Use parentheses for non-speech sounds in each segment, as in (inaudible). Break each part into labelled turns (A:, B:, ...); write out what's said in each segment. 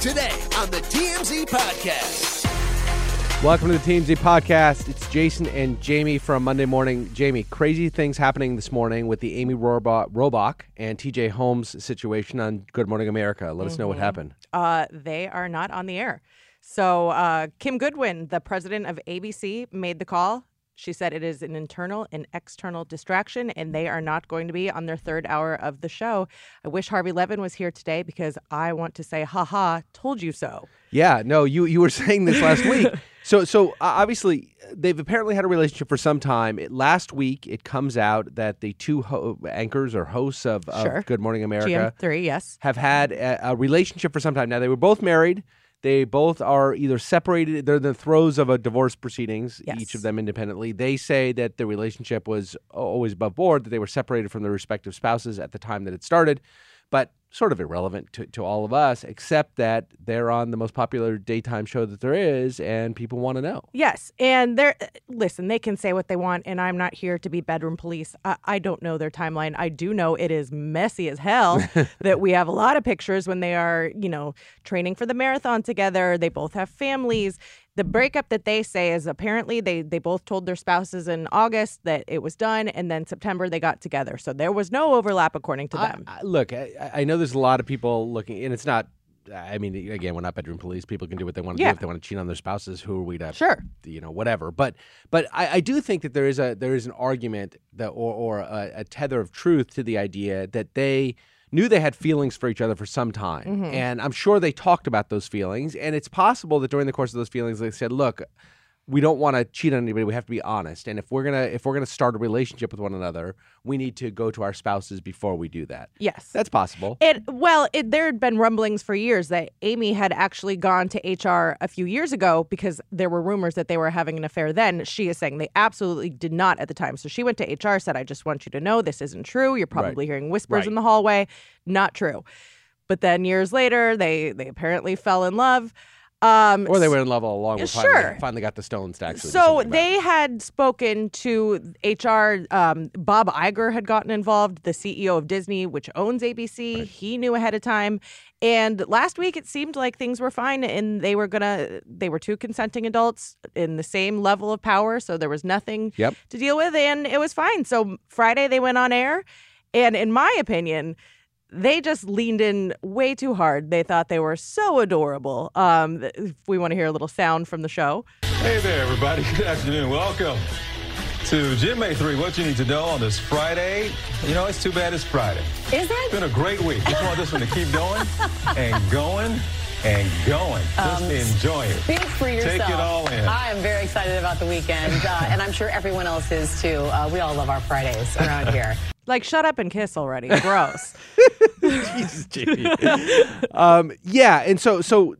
A: Today on the TMZ Podcast.
B: Welcome to the TMZ Podcast. It's Jason and Jamie from Monday Morning. Jamie, crazy things happening this morning with the Amy Rohrbach, Robach and TJ Holmes situation on Good Morning America. Let us know what happened.
C: Uh, they are not on the air. So uh, Kim Godwin, the president of ABC, made the call. She said it is an internal and external distraction, and they are not going to be on their third hour of the show. I wish Harvey Levin was here today because I want to say, "Ha ha, told you so."
B: Yeah, no, you you were (laughs) saying this last week. (laughs) So so obviously they've apparently had a relationship for some time. It, last week it comes out that the two ho- anchors or hosts of, of
C: Sure.
B: Good Morning America
C: GMA3, yes.
B: have had a, a relationship for some time. Now they were both married. They both are either separated. They're in the throes of a divorce proceedings.
C: Yes.
B: Each of them independently. They say that the relationship was always above board. That they were separated from their respective spouses at the time that it started, but sort of irrelevant to, to all of us, except that they're on the most popular daytime show that there is, and people want to know.
C: Yes, and they're uh, listen. They can say what they want, and I'm not here to be bedroom police. I, I don't know their timeline. I do know it is messy as hell. (laughs) that we have a lot of pictures when they are, you know, training for the marathon together. They both have families. The breakup that they say is apparently they they both told their spouses in August that it was done, and then September they got together. So there was no overlap according to them.
B: I, I- look, I, I know there's a lot of people looking, and it's not. I mean, again, we're not bedroom police. People can do what they want to
C: Yeah.
B: do if they want to cheat on their spouses. Who are we to,
C: Sure.
B: you know, whatever. But, but I, I do think that there is a there is an argument that or or a, a tether of truth to the idea that they knew they had feelings for each other for some time,
C: Mm-hmm.
B: and I'm sure they talked about those feelings. And it's possible that during the course of those feelings, they said, "Look." We don't want to cheat on anybody. We have to be honest, and if we're gonna if we're gonna start a relationship with one another, we need to go to our spouses before we do that.
C: yes,
B: That's possible.
C: It well, it, there had been rumblings for years that Amy had actually gone to HR a few years ago because there were rumors that they were having an affair. Then she is saying they absolutely did not at the time. So she went to HR, said, "I just want you to know this isn't true. You're probably hearing whispers
B: Right.
C: in the hallway. Not true." But then years later, they they apparently fell in love. Um,
B: Or they were in love all along. We
C: Sure.
B: Finally, finally got the stones to actually.
C: so they
B: it.
C: had spoken to HR. Um, Bob Iger had gotten involved, the CEO of Disney, which owns ABC. He knew ahead of time. And last week, it seemed like things were fine, and they were gonna. They were two consenting adults in the same level of power, so there was nothing
B: Yep.
C: to deal with, and it was fine. So Friday, they went on air, and in my opinion. They just leaned in way too hard. They thought they were so adorable. Um, if we want to hear a little sound from the show.
D: Hey there, everybody. (laughs) Good afternoon. Welcome to GMA3. What you need to know on this Friday. You know, it's too bad it's Friday.
E: Is
D: It's
E: it?
D: been a great week. Just want this one to keep going (laughs) and going and going. Just enjoy it.
F: Speak for yourself.
D: Take it all in.
F: I am very excited about the weekend, uh, and I'm sure everyone else is too. Uh, we all love our Fridays around (laughs) here.
C: Like, shut up and kiss already. (laughs) Gross.
B: Jesus, Jamie. um, yeah, and so so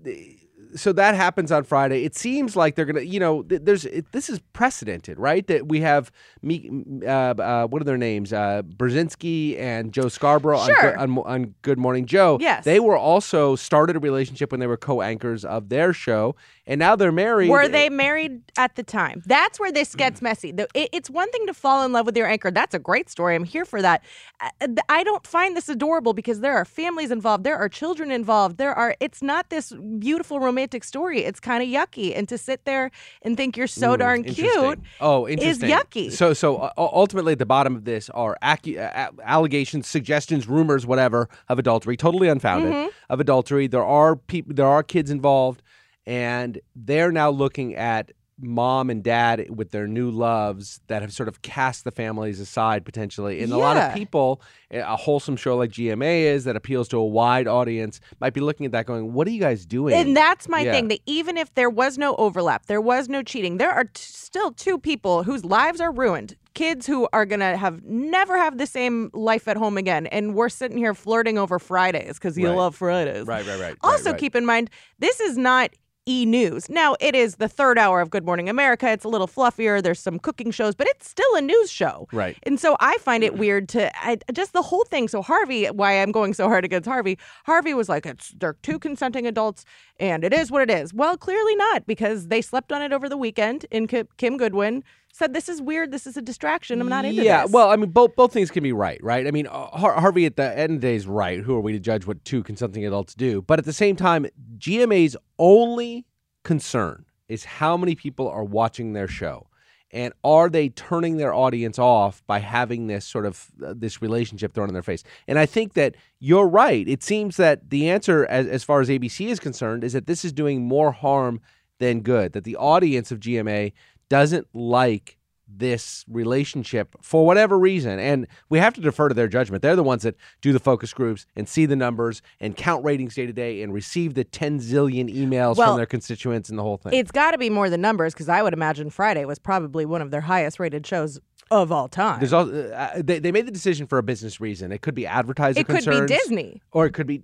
B: so that happens on Friday. It seems like they're gonna, you know, th- there's it, this is precedented, right? That we have me, uh, uh, what are their names? Uh, Brzezinski and Joe Scarborough on,
C: Sure.
B: Good- on, on Good Morning Joe.
C: Yes.
B: they were also started a relationship when they were co-anchors of their show, and now they're married.
C: Were they married at the time? That's where this gets messy. It's one thing to fall in love with your anchor. That's a great story. I'm here for that. Uh, I don't find this adorable because there are families involved. There are children involved. There are. It's not this beautiful romantic story. It's kind of yucky. And to sit there and think you're so darn cute
B: Oh, Interesting.
C: Is yucky.
B: So, so uh, ultimately, at the bottom of this are accu- uh, allegations, suggestions, rumors, whatever of adultery, totally unfounded
C: Mm-hmm.
B: of adultery. There are people, there are kids involved, and they're now looking at mom and dad with their new loves that have sort of cast the families aside potentially. And a lot of people, a wholesome show like GMA is that appeals to a wide audience, might be looking at that going, "What are you guys doing?"
C: And that's my
B: Yeah.
C: thing. That even if there was no overlap, there was no cheating, there are t- still two people whose lives are ruined. Kids who are gonna have never have the same life at home again, and we're sitting here flirting over Fridays because you
B: Right.
C: love Fridays.
B: Right, right, right.
C: Also,
B: right, right.
C: keep in mind this is not e news. Now it is the third hour of Good Morning America. It's a little fluffier. There's some cooking shows, but it's still a news show.
B: Right.
C: And so I find it weird to I, just the whole thing. So Harvey, why I'm going so hard against Harvey? Harvey was like, "It's they're two consenting adults, and it is what it is." Well, clearly not because they slept on it over the weekend. And Ki- Kim Godwin said, "This is weird. This is a distraction. I'm not into
B: yeah,
C: this."
B: well, I mean, both both things can be right, right? I mean, uh, Har- Harvey at the end of the day is right. Who are we to judge what two consenting adults do? But at the same time, GMA's only concern is how many people are watching their show, and are they turning their audience off by having this sort of uh, this relationship thrown in their face? And I think that you're right. It seems that the answer, as as far as ABC is concerned, is that this is doing more harm than good. That the audience of GMA doesn't like this relationship for whatever reason. And we have to defer to their judgment. They're the ones that do the focus groups and see the numbers and count ratings day to day and receive the 10 zillion emails
C: Well,
B: from their constituents and the whole thing.
C: It's got to be more than numbers because I would imagine Friday was probably one of their highest rated shows of all time.
B: There's also, uh, they, they made the decision for a business reason. It could be advertiser
C: It could be. Disney.
B: Or it could be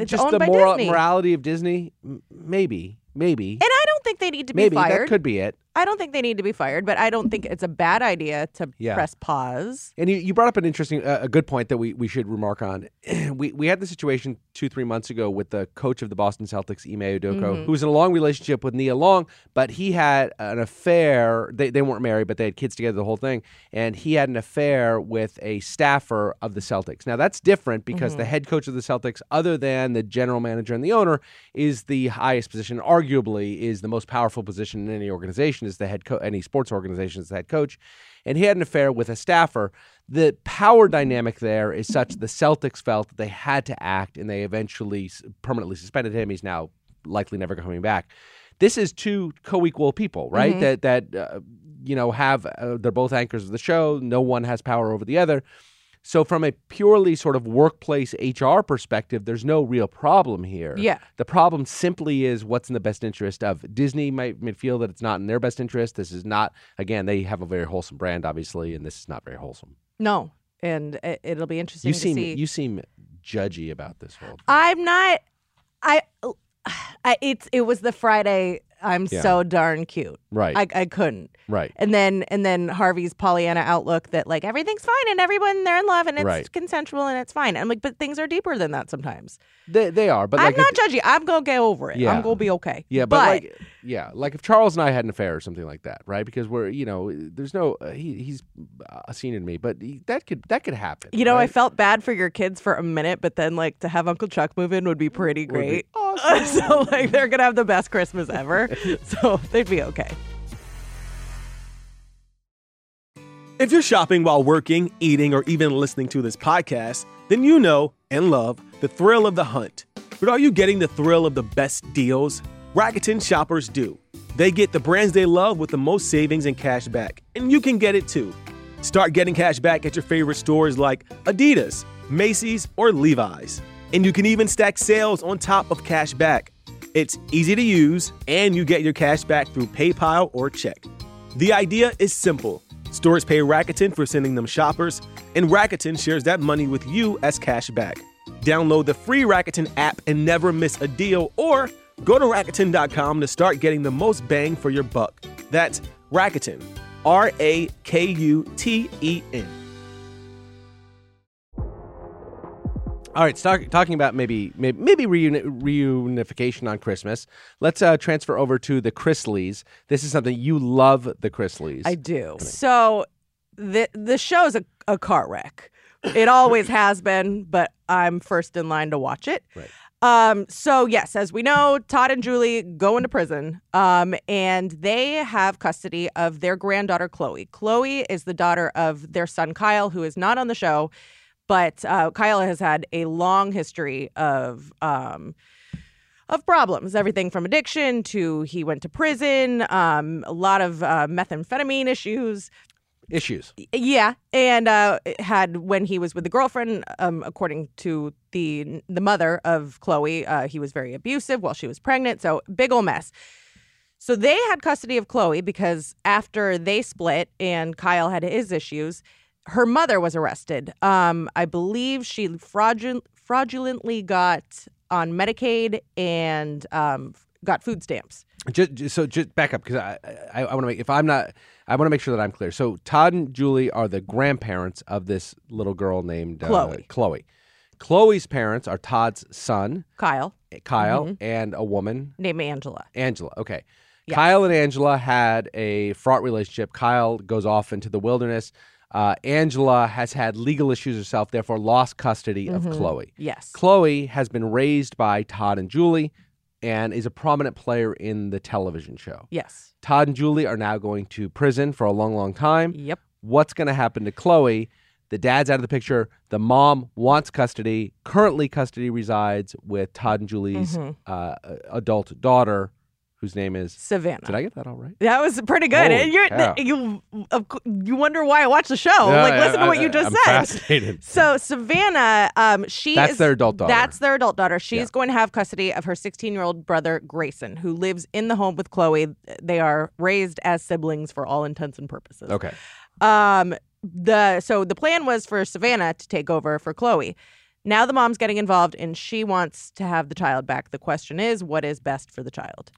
B: eh, just the moral,
C: Disney.
B: morality of Disney. M- Maybe. Maybe.
C: And I don't think they need to be
B: Maybe.
C: fired.
B: That could be it.
C: I don't think they need to be fired, but I don't think it's a bad idea to
B: Yeah.
C: press pause.
B: And you, you brought up an interesting, uh, a good point that we, we should remark on. (clears throat) we we had the situation two three months ago with the coach of the Boston Celtics, Ime Udoka,
C: Mm-hmm.
B: who was in a long relationship with Nia Long, but he had an affair. They they weren't married, but they had kids together, the whole thing. And he had an affair with a staffer of the Celtics. Now that's different because
C: Mm-hmm.
B: the head coach of the Celtics, other than the general manager and the owner, is the highest position. Arguably, is the most powerful position in any organization. Is the head coach, any sports organization is the head coach and he had an affair with a staffer. The power dynamic there is such the Celtics felt that they had to act, and they eventually permanently suspended him. He's now likely never coming back. This is two co-equal people, right? That that uh, you know have uh, they're both anchors of the show. No one has power over the other. So from a purely sort of workplace HR perspective, there's no real problem here.
C: Yeah.
B: The problem simply is what's in the best interest of Disney might, might feel that it's not in their best interest. This is not again, they have a very wholesome brand, obviously, and this is not very wholesome.
C: No, and it, it'll be interesting
B: You
C: to
B: seem
C: see.
B: you seem judgy about this whole thing.
C: I'm not. I, I. It's. It was the Friday. I'm
B: Yeah.
C: so darn cute.
B: Right.
C: I. I couldn't.
B: right.
C: And then and then Harvey's Pollyanna outlook that like everything's fine and everyone they're in love and it's
B: Right.
C: consensual and it's fine. I'm like, but things are deeper than that sometimes.
B: They, they are, but like
C: I'm not judgy. I'm gonna get over it.
B: Yeah.
C: I'm gonna be okay.
B: Yeah, but, like, yeah, like if Charles and I had an affair or something like that, right? Because we're, you know, there's no, uh, he, he's a senior to me, but he, that could that could happen.
C: you know, I felt bad for your kids for a minute, but then like to have Uncle Chuck move in would be pretty
B: Would be
C: great.
B: awesome. (laughs)
C: so like they're gonna have the best Christmas ever. (laughs) so they'd be okay.
G: If you're shopping while working, eating, or even listening to this podcast, then you know and love the thrill of the hunt. But are you getting the thrill of the best deals? Rakuten shoppers do. They get the brands they love with the most savings and cash back, and you can get it too. Start getting cash back at your favorite stores like Adidas, Macy's, or Levi's. And you can even stack sales on top of cash back. It's easy to use, and you get your cash back through PayPal or check. The idea is simple. Stores pay Rakuten for sending them shoppers, and Rakuten shares that money with you as cash back. Download the free Rakuten app and never miss a deal, or go to Rakuten.com to start getting the most bang for your buck. That's Rakuten, R A K U T E N.
B: All right, talk, talking about maybe maybe, maybe reuni- reunification on Christmas. Let's uh, transfer over to the Chrisleys. This is something you love. The Chrisleys.
C: I do. So the the show's a, a car wreck. It always (laughs) has been, but I'm first in line to watch it.
B: Right.
C: Um, so yes, as we know, Todd and Julie go into prison. Um, and they have custody of their granddaughter Chloe. Chloe is the daughter of their son Kyle, who is not on the show, but uh, Kyle has had a long history of um of problems, everything from addiction to he went to prison, um, a lot of uh, methamphetamine issues.
B: Issues.
C: Yeah, and uh, had when he was with the girlfriend, um, according to the the mother of Chloe, uh, he was very abusive while she was pregnant. So big ol' mess. So they had custody of Chloe because after they split and Kyle had his issues, her mother was arrested. Um, I believe she fraudul- fraudulently got on Medicaid and um, got food stamps.
B: Just, just- so just back up because I I, I want to make if I'm not I want to make sure that I'm clear. So Todd and Julie are the grandparents of this little girl named uh,
C: Chloe.
B: Chloe. Chloe's parents are Todd's son
C: Kyle
B: Kyle
C: Mm-hmm.
B: and a woman
C: named Angela.
B: Angela. Okay.
C: Yeah.
B: Kyle and Angela had a fraught relationship. Kyle goes off into the wilderness. Uh, Angela has had legal issues herself, therefore lost custody of Chloe.
C: Yes.
B: Chloe has been raised by Todd and Julie and is a prominent player in the television show.
C: Yes.
B: Todd and Julie are now going to prison for a long, long time.
C: Yep.
B: What's going to happen to Chloe? The dad's out of the picture. The mom wants custody. Currently, custody resides with Todd and Julie's
C: Mm-hmm.
B: uh, adult daughter, whose name is
C: Savannah.
B: Did I get that all right?
C: That was pretty good.
B: Holy
C: And you're,
B: cow.
C: you you wonder why I watch the show. like,
B: Yeah,
C: listen
B: I-
C: to what
B: I-
C: you just
B: I'm
C: said.
B: fascinated.
C: So Savannah, um, she
B: That's
C: is,
B: their adult daughter.
C: That's their adult daughter. She's
B: Yeah.
C: going to have custody of her 16 year old brother Grayson, who lives in the home with Chloe. They are raised as siblings for all intents and purposes.
B: Okay.
C: Um, the so the plan was for Savannah to take over for Chloe. Now the mom's getting involved and she wants to have the child back. The question is, what is best for the child?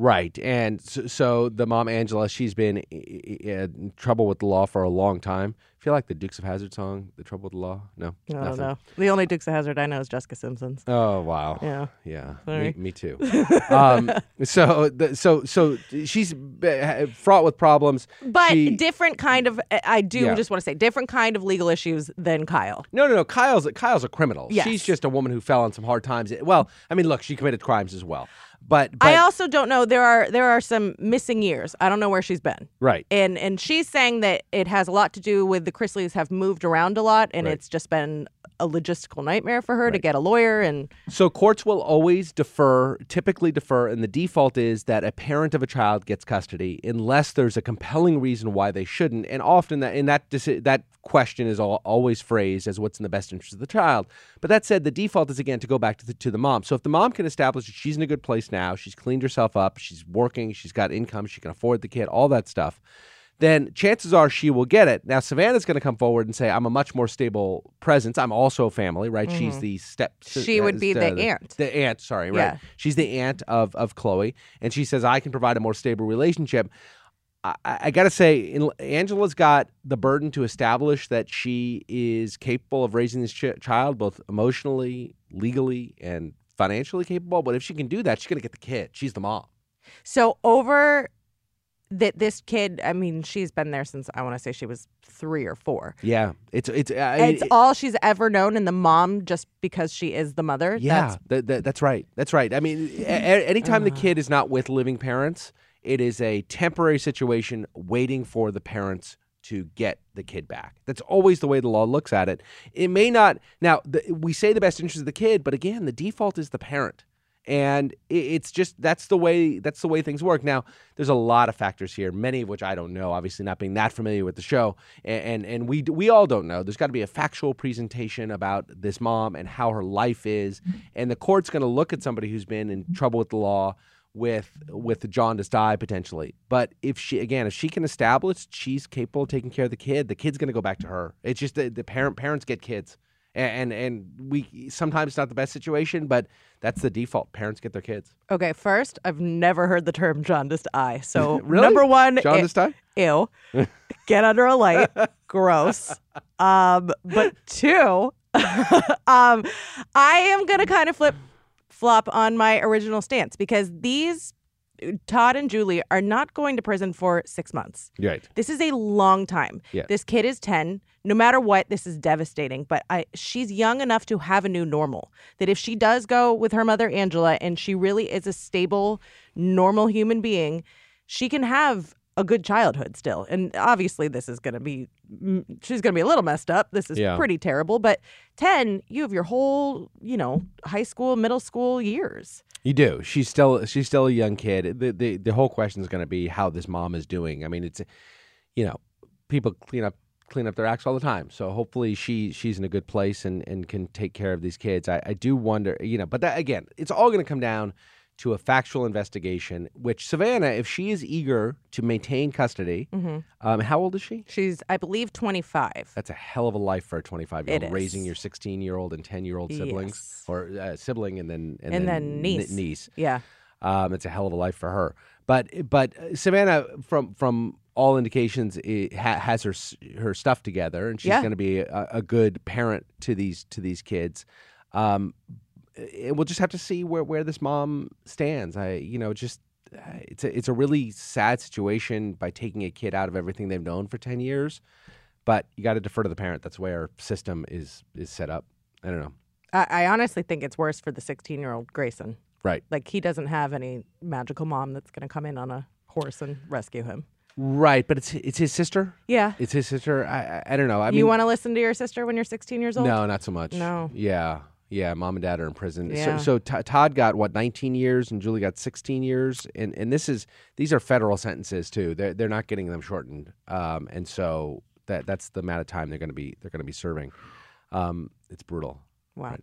B: Right. And so, so the mom, Angela, she's been i- i- in trouble with the law for a long time. I feel like the Dukes of Hazzard song, The Trouble with the Law. No.
C: I don't
B: nothing.
C: know. The only Dukes of Hazzard I know is Jessica Simpson's.
B: Oh wow!
C: Yeah.
B: yeah.
C: Sorry.
B: Me, me too. (laughs) um, so, the, so, so she's fraught with problems.
C: But
B: She-
C: different kind of I do
B: Yeah.
C: just want to say different kind of legal issues than Kyle.
B: no, no, no. Kyle's Kyle's a criminal.
C: Yes.
B: She's just a woman who fell on some hard times. Well, I mean, look, she committed crimes as well. But, but
C: I also don't know there are there are some missing years. I don't know where she's been.
B: right.
C: And and she's saying that it has a lot to do with the Chrisleys have moved around a lot and
B: Right.
C: it's just been a logistical nightmare for her to get a lawyer and
B: So courts will always defer, typically defer, and the default is that a parent of a child gets custody unless there's a compelling reason why they shouldn't. And often that in that that question is al- always phrased as what's in the best interest of the child. But that said, the default is again to go back to the, to the mom. So if the mom can establish that she's in a good place now, she's cleaned herself up, she's working, she's got income, she can afford the kid, all that stuff. Then chances are she will get it. Now Savannah's going to come forward and say, "I'm a much more stable presence. I'm also a family, right? She's the step.
C: Mm-hmm. She would be the aunt.
B: The aunt, sorry, right?
C: Yeah.
B: She's the aunt of of Chloe, and she says I can provide a more stable relationship. I, I I gotta say, Angela's got the burden to establish that she is capable of raising this ch- child, both emotionally, legally, and financially capable. But if she can do that, she's gonna get the kid. She's the mom.
C: so over that this kid, I mean, she's been there since I want to say she was 3 or 4.
B: Yeah, it's it's uh,
C: It's
B: it-
C: all she's ever known and the mom just because she is the mother.
B: Yeah,
C: That's
B: that, that, that's right. That's right. I mean, a- a- anytime the kid is not with living parents, it is a temporary situation waiting for the parents to get the kid back. That's always the way the law looks at it. It may not. Now, the, we say the best interest of the kid, but again, the default is the parent. And it's just that's the way that's the way things work. Now, there's a lot of factors here, many of which I don't know. Obviously, not being that familiar with the show, and and, and we we all don't know. There's got to be a factual presentation about this mom and how her life is, and the court's going to look at somebody who's been in trouble with the law with with the jaundiced eye potentially. But if she again, if she can establish she's capable of taking care of the kid, the kid's going to go back to her. It's just the, the parent parents get kids. And, and we sometimes it's not the best situation, but that's the default. Parents get their kids.
C: Okay, first, I've never heard the term jaundiced eye. (laughs) So,
B: Really?
C: number one,
B: Jaundiced eye?
C: Ew. (laughs) Get under a light. Gross. Um, but two, (laughs) um, I am gonna kind of flip flop on my original stance because these Todd and Julie are not going to prison for six months.
B: Right.
C: This is a long time.
B: Yeah.
C: This kid is 10. No matter what, this is devastating. But I, she's young enough to have a new normal. That if she does go with her mother, Angela, and she really is a stable, normal human being, she can have a good childhood still. And obviously, this is going to be, mm, she's going to be a little messed up. This is
B: Yeah.
C: pretty terrible. But 10, you have your whole, you know, high school, middle school years.
B: You do. She's still she's still a young kid. The the, the whole question is going to be how this mom is doing. I mean, it's you know, people clean up clean up their acts all the time. So hopefully she she's in a good place and and can take care of these kids. I, I do wonder, you know, but that again, it's all going to come down to a factual investigation. Which Savannah, if she is eager to maintain custody,
C: Mhm.
B: um, how old is she?
C: She's, I believe, 25.
B: That's a hell of a life for a 25 year old, raising your 16 year old and 10 year old siblings
C: Yes.
B: or uh, sibling and then and,
C: And
B: then,
C: then
B: n-
C: niece.
B: niece.
C: Yeah.
B: Um, it's a hell of a life for her. But but uh, Savannah, from from all indications, ha, has her her stuff together, and she's
C: Yeah.
B: going to be a, a good parent to these to these kids. Um, we'll just have to see where where this mom stands. I you know just. uh, It's a it's a really sad situation by taking a kid out of everything they've known for ten years, but you got to defer to the parent. That's way our system is is set up. I don't know.
C: I, I honestly think it's worse for the 16 year old Grayson.
B: Right.
C: Like, he doesn't have any magical mom that's going to come in on a horse and rescue him.
B: Right, but it's it's his sister.
C: Yeah.
B: It's his sister. I I, I don't know. I
C: you
B: mean,
C: want to listen to your sister when you're 16 years old?
B: No, not so much.
C: No.
B: Yeah. Yeah. Mom and dad are in prison.
C: Yeah.
B: So, so T- Todd got what 19 years and Julie got 16 years, and and this is these are federal sentences too. They're they're not getting them shortened. Um, and so that that's the amount of time they're going to be they're going to be serving. Um, it's brutal.
C: Wow.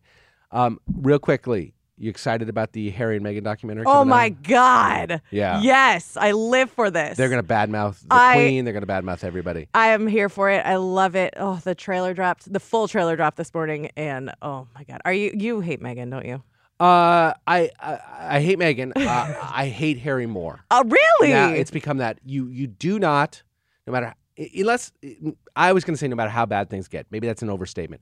B: Um, real quickly, you excited about the Harry and Meghan documentary?
C: Oh my
B: out?
C: God.
B: Yeah.
C: Yes. I live for this.
B: They're going to badmouth the
C: I-
B: queen. They're going to badmouth everybody.
C: I am here for it. I love it. Oh, the trailer dropped, the full trailer dropped this morning, and oh my god, are you you hate Meghan, don't you?
B: Uh, I I, I hate Meghan. Uh, (laughs) I hate Harry more.
C: Oh, really?
B: Now it's become that you you do not, no matter unless I was going to say no matter how bad things get. Maybe that's an overstatement.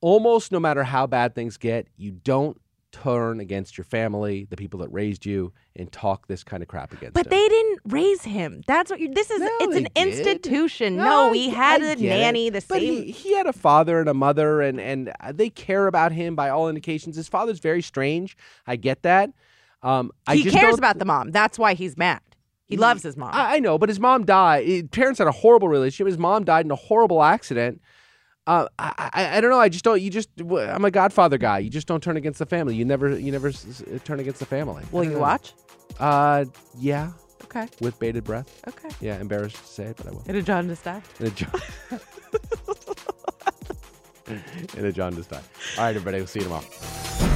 B: Almost no matter how bad things get, you don't turn against your family, the people that raised you, and talk this kind of crap against them.
C: but
B: them.
C: they didn't raise him. That's what you. This is. it's an
B: did.
C: institution.
B: No,
C: No, had
B: I
C: a
B: get it.
C: nanny. The
B: But
C: same.
B: he, he had a father and a mother, and and they care about him by all indications. His father's very strange. I get that. Um, I
C: he
B: just
C: cares about the mom. That's why he's mad. He loves his mom.
B: I, I know, but his mom died. eh, Parents had a horrible relationship. His mom died in a horrible accident. Uh, I, I I don't know. I just don't. You just. I'm a Godfather guy. You just don't turn against the family. You never. You never s- turn against the family.
C: Will you
B: know.
C: watch?
B: Uh, yeah.
C: Okay.
B: With bated breath.
C: Okay.
B: Yeah, embarrassed to say it, but I will.
C: In a jaundiced eye.
B: In a John. (laughs) In a jaundiced eye. All right, everybody. We'll see you tomorrow.